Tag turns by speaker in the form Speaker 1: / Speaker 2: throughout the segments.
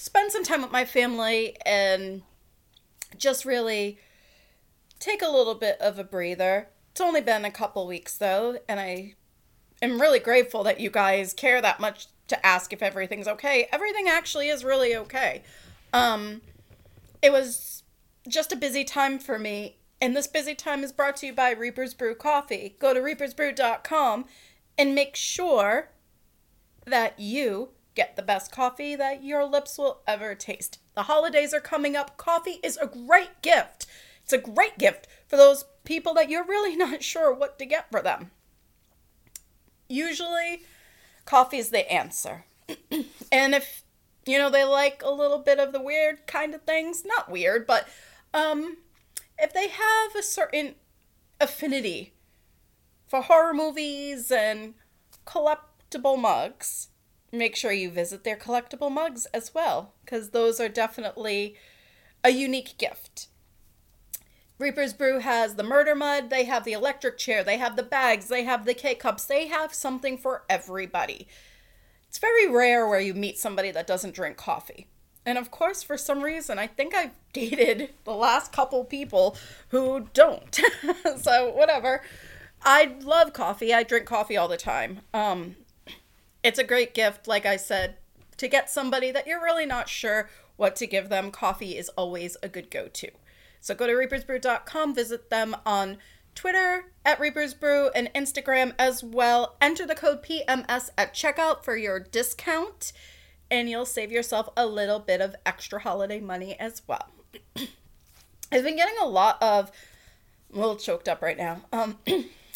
Speaker 1: spend some time with my family and just really take a little bit of a breather. It's only been a couple weeks though, and I am really grateful that you guys care that much to ask if everything's okay. Everything actually is really okay. Um, it was just a busy time for me, and this busy time is brought to you by Reaper's Brew Coffee. Go to reapersbrew.com and make sure that you get the best coffee that your lips will ever taste. The holidays are coming up. Coffee is a great gift. It's a great gift for those people that you're really not sure what to get for them usually coffee is the answer. and if you know they like a little bit of the weird kind of things, not weird, but um if they have a certain affinity for horror movies and collectible mugs, make sure you visit their collectible mugs as well cuz those are definitely a unique gift. Reaper's Brew has the murder mud, they have the electric chair, they have the bags, they have the K cups, they have something for everybody. It's very rare where you meet somebody that doesn't drink coffee. And of course, for some reason, I think I've dated the last couple people who don't. so, whatever. I love coffee. I drink coffee all the time. Um, it's a great gift, like I said, to get somebody that you're really not sure what to give them. Coffee is always a good go to. So go to reapersbrew.com, visit them on Twitter at Reapers Brew and Instagram as well. Enter the code PMS at checkout for your discount, and you'll save yourself a little bit of extra holiday money as well. I've been getting a lot of, I'm a little choked up right now. Um,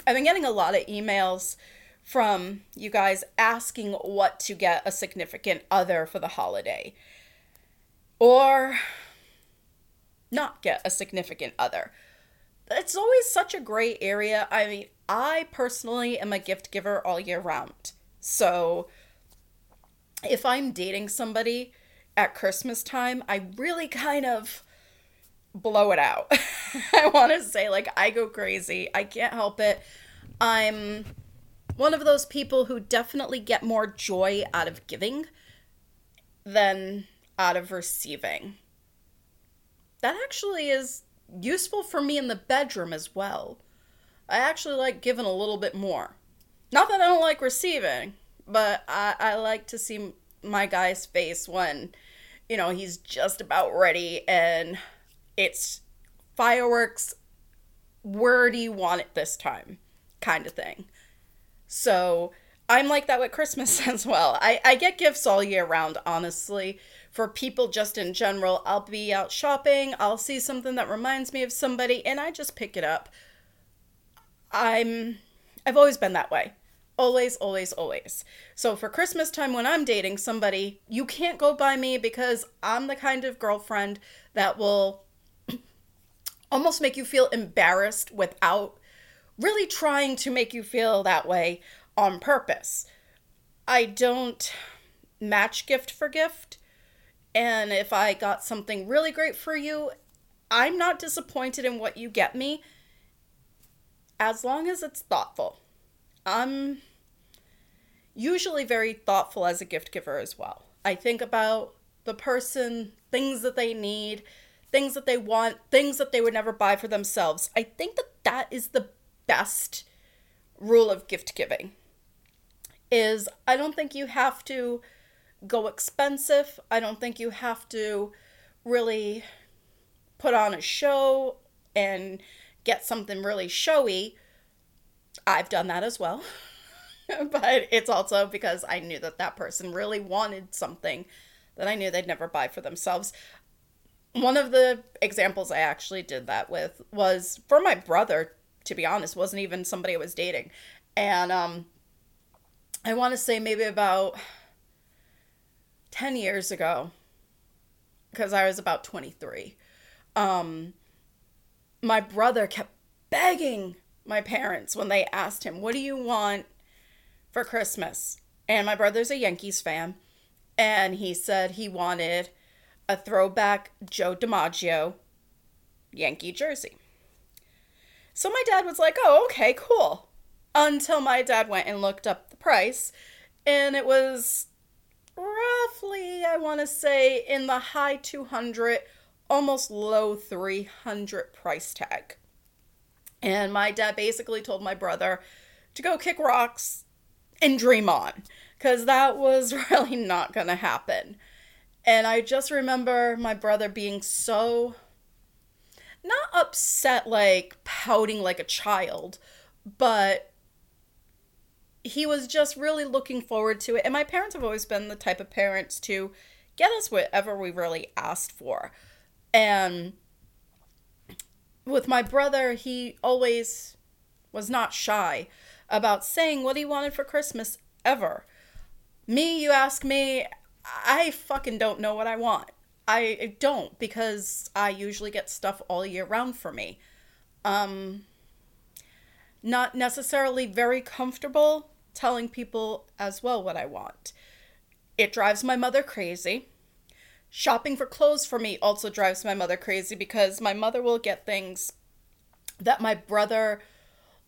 Speaker 1: I've been getting a lot of emails from you guys asking what to get a significant other for the holiday. Or not get a significant other. It's always such a gray area. I mean, I personally am a gift giver all year round. So if I'm dating somebody at Christmas time, I really kind of blow it out. I want to say, like, I go crazy. I can't help it. I'm one of those people who definitely get more joy out of giving than out of receiving that actually is useful for me in the bedroom as well. I actually like giving a little bit more. Not that I don't like receiving, but I, I like to see my guy's face when, you know, he's just about ready and it's fireworks. Where do you want it this time? Kind of thing. So I'm like that with Christmas as well. I, I get gifts all year round, honestly for people just in general. I'll be out shopping, I'll see something that reminds me of somebody, and I just pick it up. I'm I've always been that way. Always, always, always. So for Christmas time when I'm dating somebody, you can't go by me because I'm the kind of girlfriend that will almost make you feel embarrassed without really trying to make you feel that way on purpose. I don't match gift for gift. And if I got something really great for you, I'm not disappointed in what you get me as long as it's thoughtful. I'm usually very thoughtful as a gift giver as well. I think about the person, things that they need, things that they want, things that they would never buy for themselves. I think that that is the best rule of gift giving. Is I don't think you have to go expensive. I don't think you have to really put on a show and get something really showy. I've done that as well. but it's also because I knew that that person really wanted something that I knew they'd never buy for themselves. One of the examples I actually did that with was for my brother, to be honest, wasn't even somebody I was dating. And um I want to say maybe about 10 years ago, because I was about 23. Um, my brother kept begging my parents when they asked him, What do you want for Christmas? And my brother's a Yankees fan. And he said he wanted a throwback Joe DiMaggio Yankee jersey. So my dad was like, Oh, okay, cool. Until my dad went and looked up the price. And it was roughly, I want to say, in the high 200, almost low 300 price tag. And my dad basically told my brother to go kick rocks and dream on because that was really not going to happen. And I just remember my brother being so not upset, like pouting like a child, but he was just really looking forward to it. And my parents have always been the type of parents to get us whatever we really asked for. And with my brother, he always was not shy about saying what he wanted for Christmas ever. Me, you ask me, I fucking don't know what I want. I don't because I usually get stuff all year round for me. Um not necessarily very comfortable telling people as well what I want. It drives my mother crazy. Shopping for clothes for me also drives my mother crazy because my mother will get things that my brother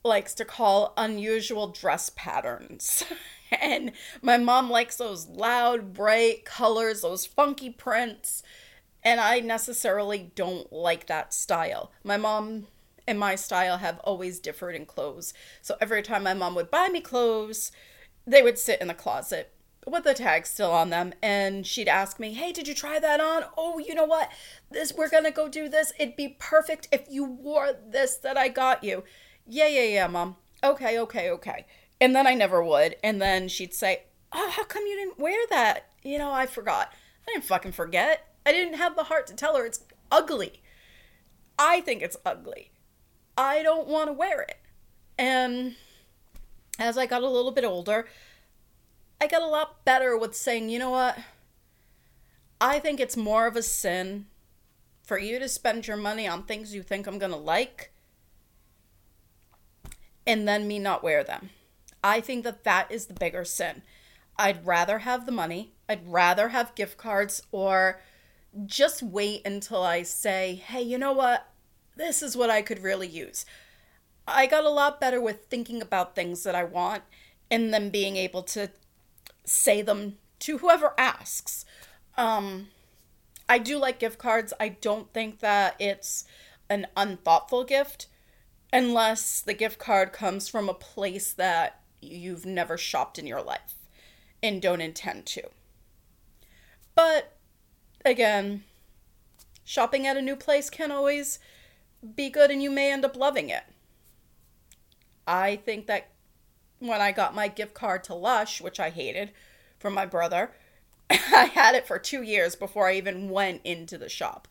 Speaker 1: likes to call unusual dress patterns. and my mom likes those loud, bright colors, those funky prints. And I necessarily don't like that style. My mom and my style have always differed in clothes. So every time my mom would buy me clothes, they would sit in the closet with the tags still on them. And she'd ask me hey did you try that on? Oh you know what? This we're gonna go do this. It'd be perfect if you wore this that i got you. Yeah yeah yeah mom. Okay okay okay and then i never would. And then she'd say oh how come you didn't wear that? You know i forgot. I didn't fucking forget. I didn't have the heart to tell her it's ugly. I think it's ugly. I don't want to wear it. And as i got a little bit older I got a lot better with saying, you know what? I think it's more of a sin for you to spend your money on things you think I'm going to like and then me not wear them. I think that that is the bigger sin. I'd rather have the money, I'd rather have gift cards, or just wait until I say, hey, you know what? This is what I could really use. I got a lot better with thinking about things that I want and then being able to say them to whoever asks. Um, I do like gift cards. I don't think that it's an unthoughtful gift unless the gift card comes from a place that you've never shopped in your life and don't intend to. But again, shopping at a new place can always be good and you may end up loving it. I think that when I got my gift card to Lush, which I hated, from my brother. I had it for two years before I even went into the shop.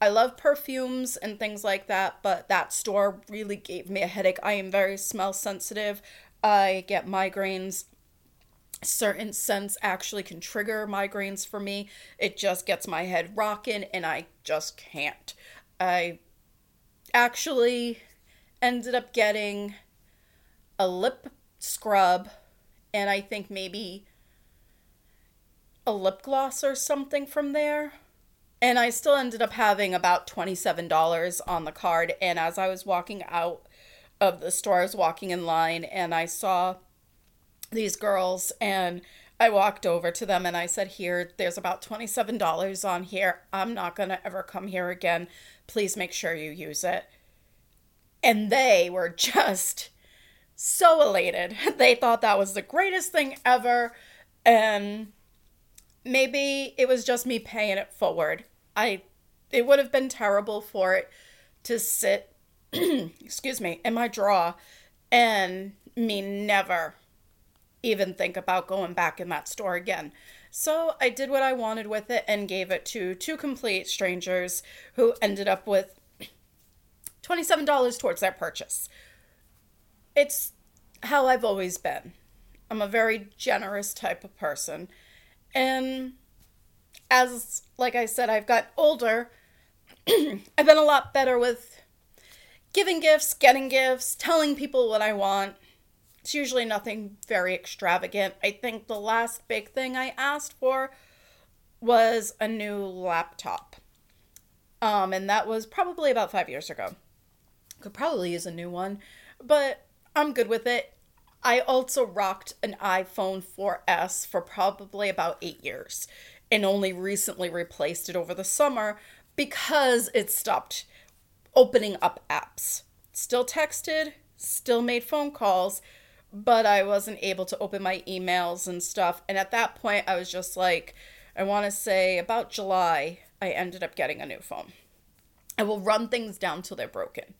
Speaker 1: I love perfumes and things like that, but that store really gave me a headache. I am very smell sensitive. I get migraines. Certain scents actually can trigger migraines for me. It just gets my head rocking and I just can't. I actually ended up getting a lip scrub and I think maybe a lip gloss or something from there. And I still ended up having about $27 on the card. And as I was walking out of the store, I was walking in line and I saw these girls and I walked over to them and I said, Here, there's about $27 on here. I'm not going to ever come here again. Please make sure you use it. And they were just so elated. They thought that was the greatest thing ever. And maybe it was just me paying it forward. I it would have been terrible for it to sit excuse me in my drawer and me never even think about going back in that store again. So I did what I wanted with it and gave it to two complete strangers who ended up with $27 towards their purchase, it's how I've always been. I'm a very generous type of person. And as like I said, I've got older, I've been a lot better with giving gifts, getting gifts, telling people what I want. It's usually nothing very extravagant. I think the last big thing I asked for was a new laptop. Um, and that was probably about five years ago. Could probably use a new one, but I'm good with it. I also rocked an iPhone 4S for probably about eight years and only recently replaced it over the summer because it stopped opening up apps. Still texted, still made phone calls, but I wasn't able to open my emails and stuff. And at that point, I was just like, I want to say about July, I ended up getting a new phone. I will run things down till they're broken.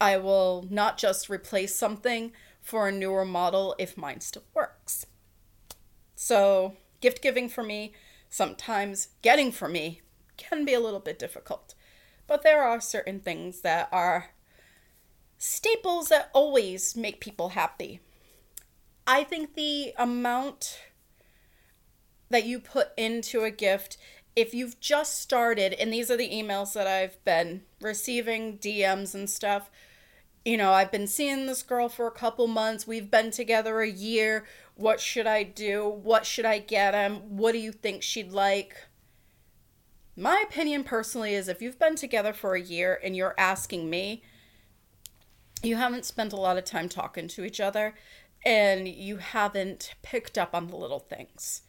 Speaker 1: I will not just replace something for a newer model if mine still works. So, gift giving for me, sometimes getting for me, can be a little bit difficult. But there are certain things that are staples that always make people happy. I think the amount that you put into a gift, if you've just started, and these are the emails that I've been receiving, DMs and stuff. You know, I've been seeing this girl for a couple months. We've been together a year. What should I do? What should I get him? What do you think she'd like? My opinion personally is if you've been together for a year and you're asking me, you haven't spent a lot of time talking to each other and you haven't picked up on the little things.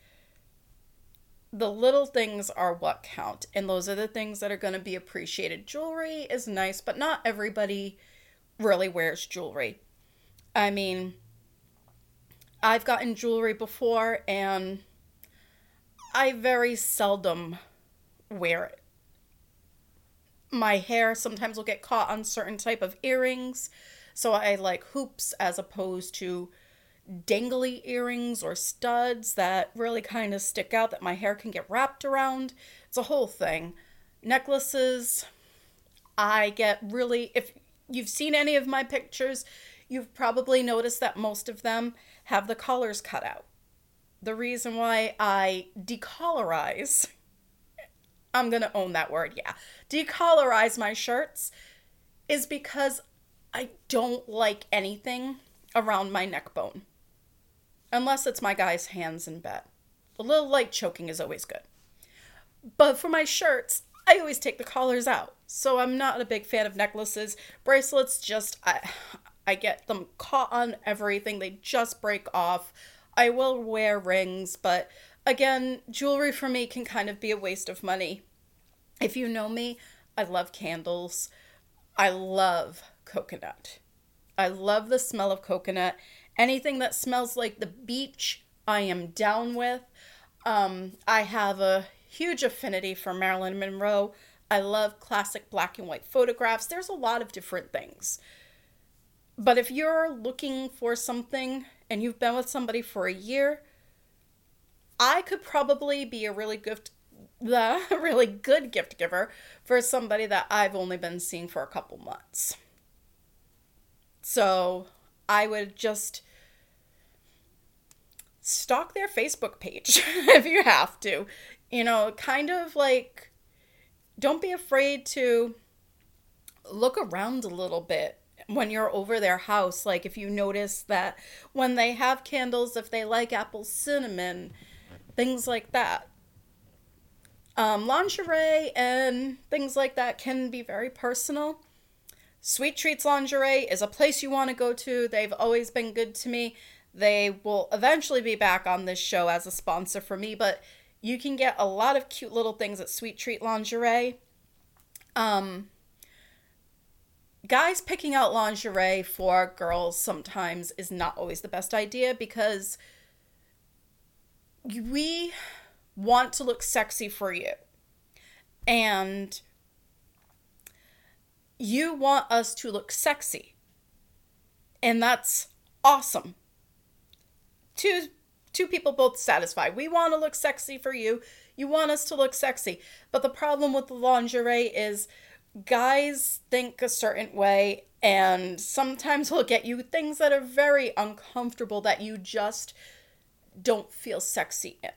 Speaker 1: The little things are what count, and those are the things that are going to be appreciated. Jewelry is nice, but not everybody really wears jewelry. I mean, I've gotten jewelry before and I very seldom wear it. My hair sometimes will get caught on certain type of earrings, so I like hoops as opposed to dangly earrings or studs that really kind of stick out that my hair can get wrapped around. It's a whole thing. Necklaces, I get really if you've seen any of my pictures, you've probably noticed that most of them have the collars cut out. The reason why I decollarize I'm going to own that word, yeah. Decollarize my shirts is because I don't like anything around my neck bone. Unless it's my guy's hands in bed. A little light choking is always good. But for my shirts, I always take the collars out. So I'm not a big fan of necklaces. Bracelets just I I get them caught on everything. They just break off. I will wear rings, but again, jewelry for me can kind of be a waste of money. If you know me, I love candles. I love coconut. I love the smell of coconut. Anything that smells like the beach, I am down with. Um, I have a huge affinity for Marilyn Monroe. I love classic black and white photographs. There's a lot of different things. But if you're looking for something and you've been with somebody for a year, I could probably be a really good the really good gift giver for somebody that I've only been seeing for a couple months. So, I would just stalk their Facebook page if you have to. You know, kind of like don't be afraid to look around a little bit when you're over their house. Like if you notice that when they have candles, if they like apple cinnamon, things like that. Um, lingerie and things like that can be very personal. Sweet Treats Lingerie is a place you want to go to. They've always been good to me. They will eventually be back on this show as a sponsor for me, but you can get a lot of cute little things at Sweet Treat Lingerie. Um, guys picking out lingerie for girls sometimes is not always the best idea because we want to look sexy for you. And you want us to look sexy. And that's awesome. Two two people both satisfied. We want to look sexy for you. You want us to look sexy. But the problem with the lingerie is guys think a certain way and sometimes will get you things that are very uncomfortable that you just don't feel sexy in.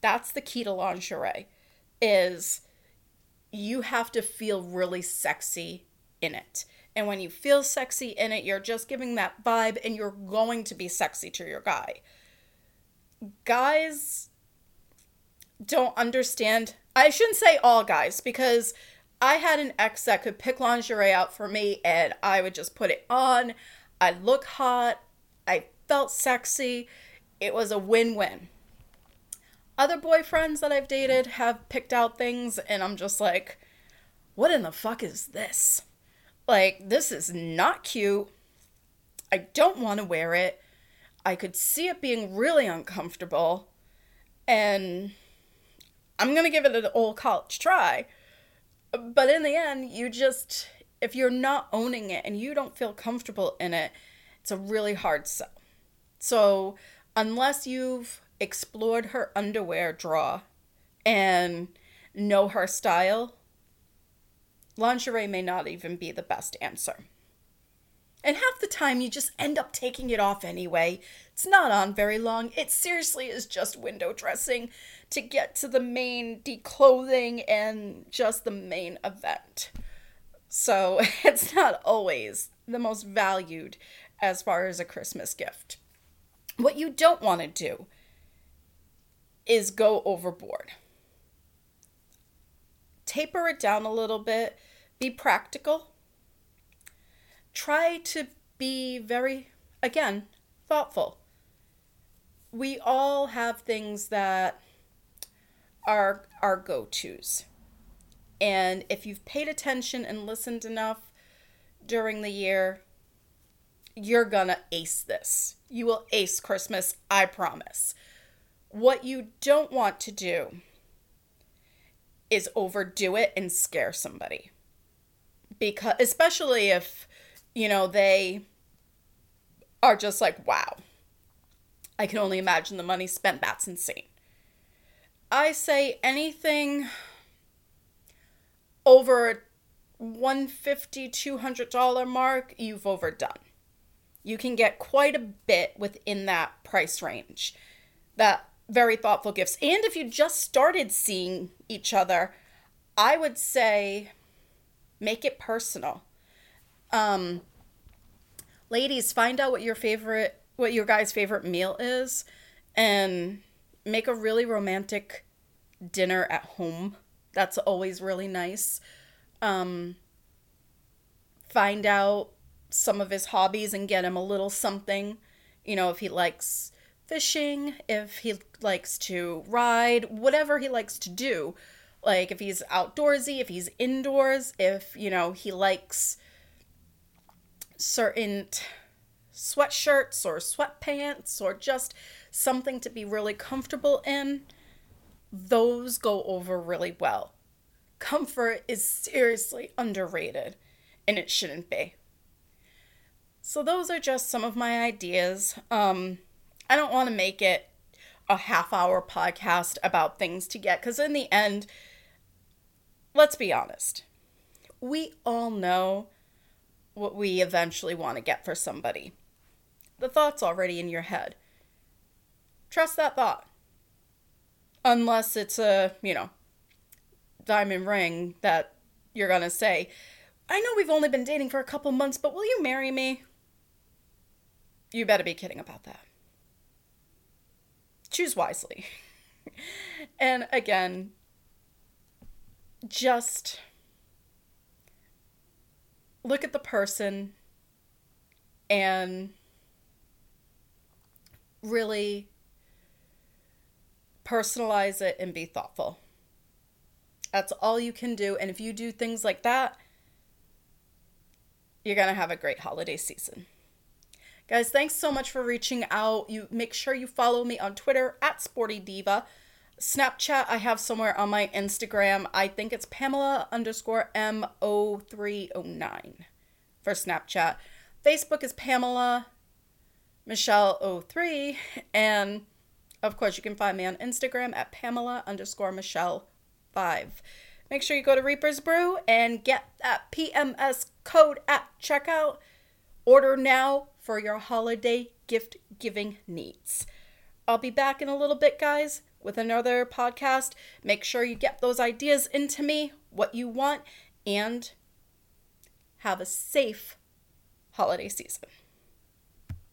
Speaker 1: That's the key to lingerie is you have to feel really sexy in it. And when you feel sexy in it, you're just giving that vibe and you're going to be sexy to your guy. Guys don't understand. I shouldn't say all guys because I had an ex that could pick lingerie out for me and I would just put it on. I'd look hot. I felt sexy. It was a win win. Other boyfriends that I've dated have picked out things and I'm just like, what in the fuck is this? Like, this is not cute. I don't want to wear it. I could see it being really uncomfortable. And I'm to give it an old college try. But in the end, you just, if you're not owning it and you don't feel comfortable in it, it's a really hard sell. So, unless you've explored her underwear drawer and know her style, lingerie may not even be the best answer. And half the time, you just end up taking it off anyway. It's not on very long. It seriously is just window dressing to get to the main declothing and just the main event. So it's not always the most valued as far as a Christmas gift. What you don't want to do is go overboard. Taper it down a little bit, be practical. Try to be very, again, thoughtful. We all have things that are our go tos. And if you've paid attention and listened enough during the year, you're gonna ace this. You will ace Christmas, I promise. What you don't want to do is overdo it and scare somebody. Because especially if, you know, they are just like, wow. I can only imagine the money spent. That's insane. I say anything over 150 200 dollar mark you've overdone you can get quite a bit within that price range that very thoughtful gifts and if you just started seeing each other i would say make it personal um ladies find out what your favorite what your guy's favorite meal is and make a really romantic dinner at home. That's always really nice. Um, find out some of his hobbies and get him a little something. You know, if he likes fishing, if he likes to ride, whatever he likes to do. Like if he's outdoorsy, if he's indoors, if, you know, he likes certain sweatshirts or sweatpants or just something to be really comfortable in, those go over really well. Comfort is seriously underrated, and it shouldn't be. So, those are just some of my ideas. Um, I don't want to make it a half hour podcast about things to get, because in the end, let's be honest, we all know what we eventually want to get for somebody. The thought's already in your head. Trust that thought. Unless it's a, you know, diamond ring that you're going to say, I know we've only been dating for a couple months, but will you marry me? You better be kidding about that. Choose wisely. and again, just look at the person and really personalize it and be thoughtful. That's all you can do. And if you do things like that, you're going to have a great holiday season. Guys, thanks so much for reaching out. You make sure you follow me on Twitter at Sporty Diva. Snapchat, I have somewhere on my Instagram. I think it's Pamela underscore M0309 for Snapchat. Facebook is Pamela Michelle 03 and of course, you can find me on Instagram at Pamela underscore Michelle 5. Make sure you go to Reaper's Brew and get that PMS code at checkout. Order now for your holiday gift giving needs. I'll be back in a little bit, guys. With another podcast. Make sure you get those ideas into me, what you want, and have a safe holiday season.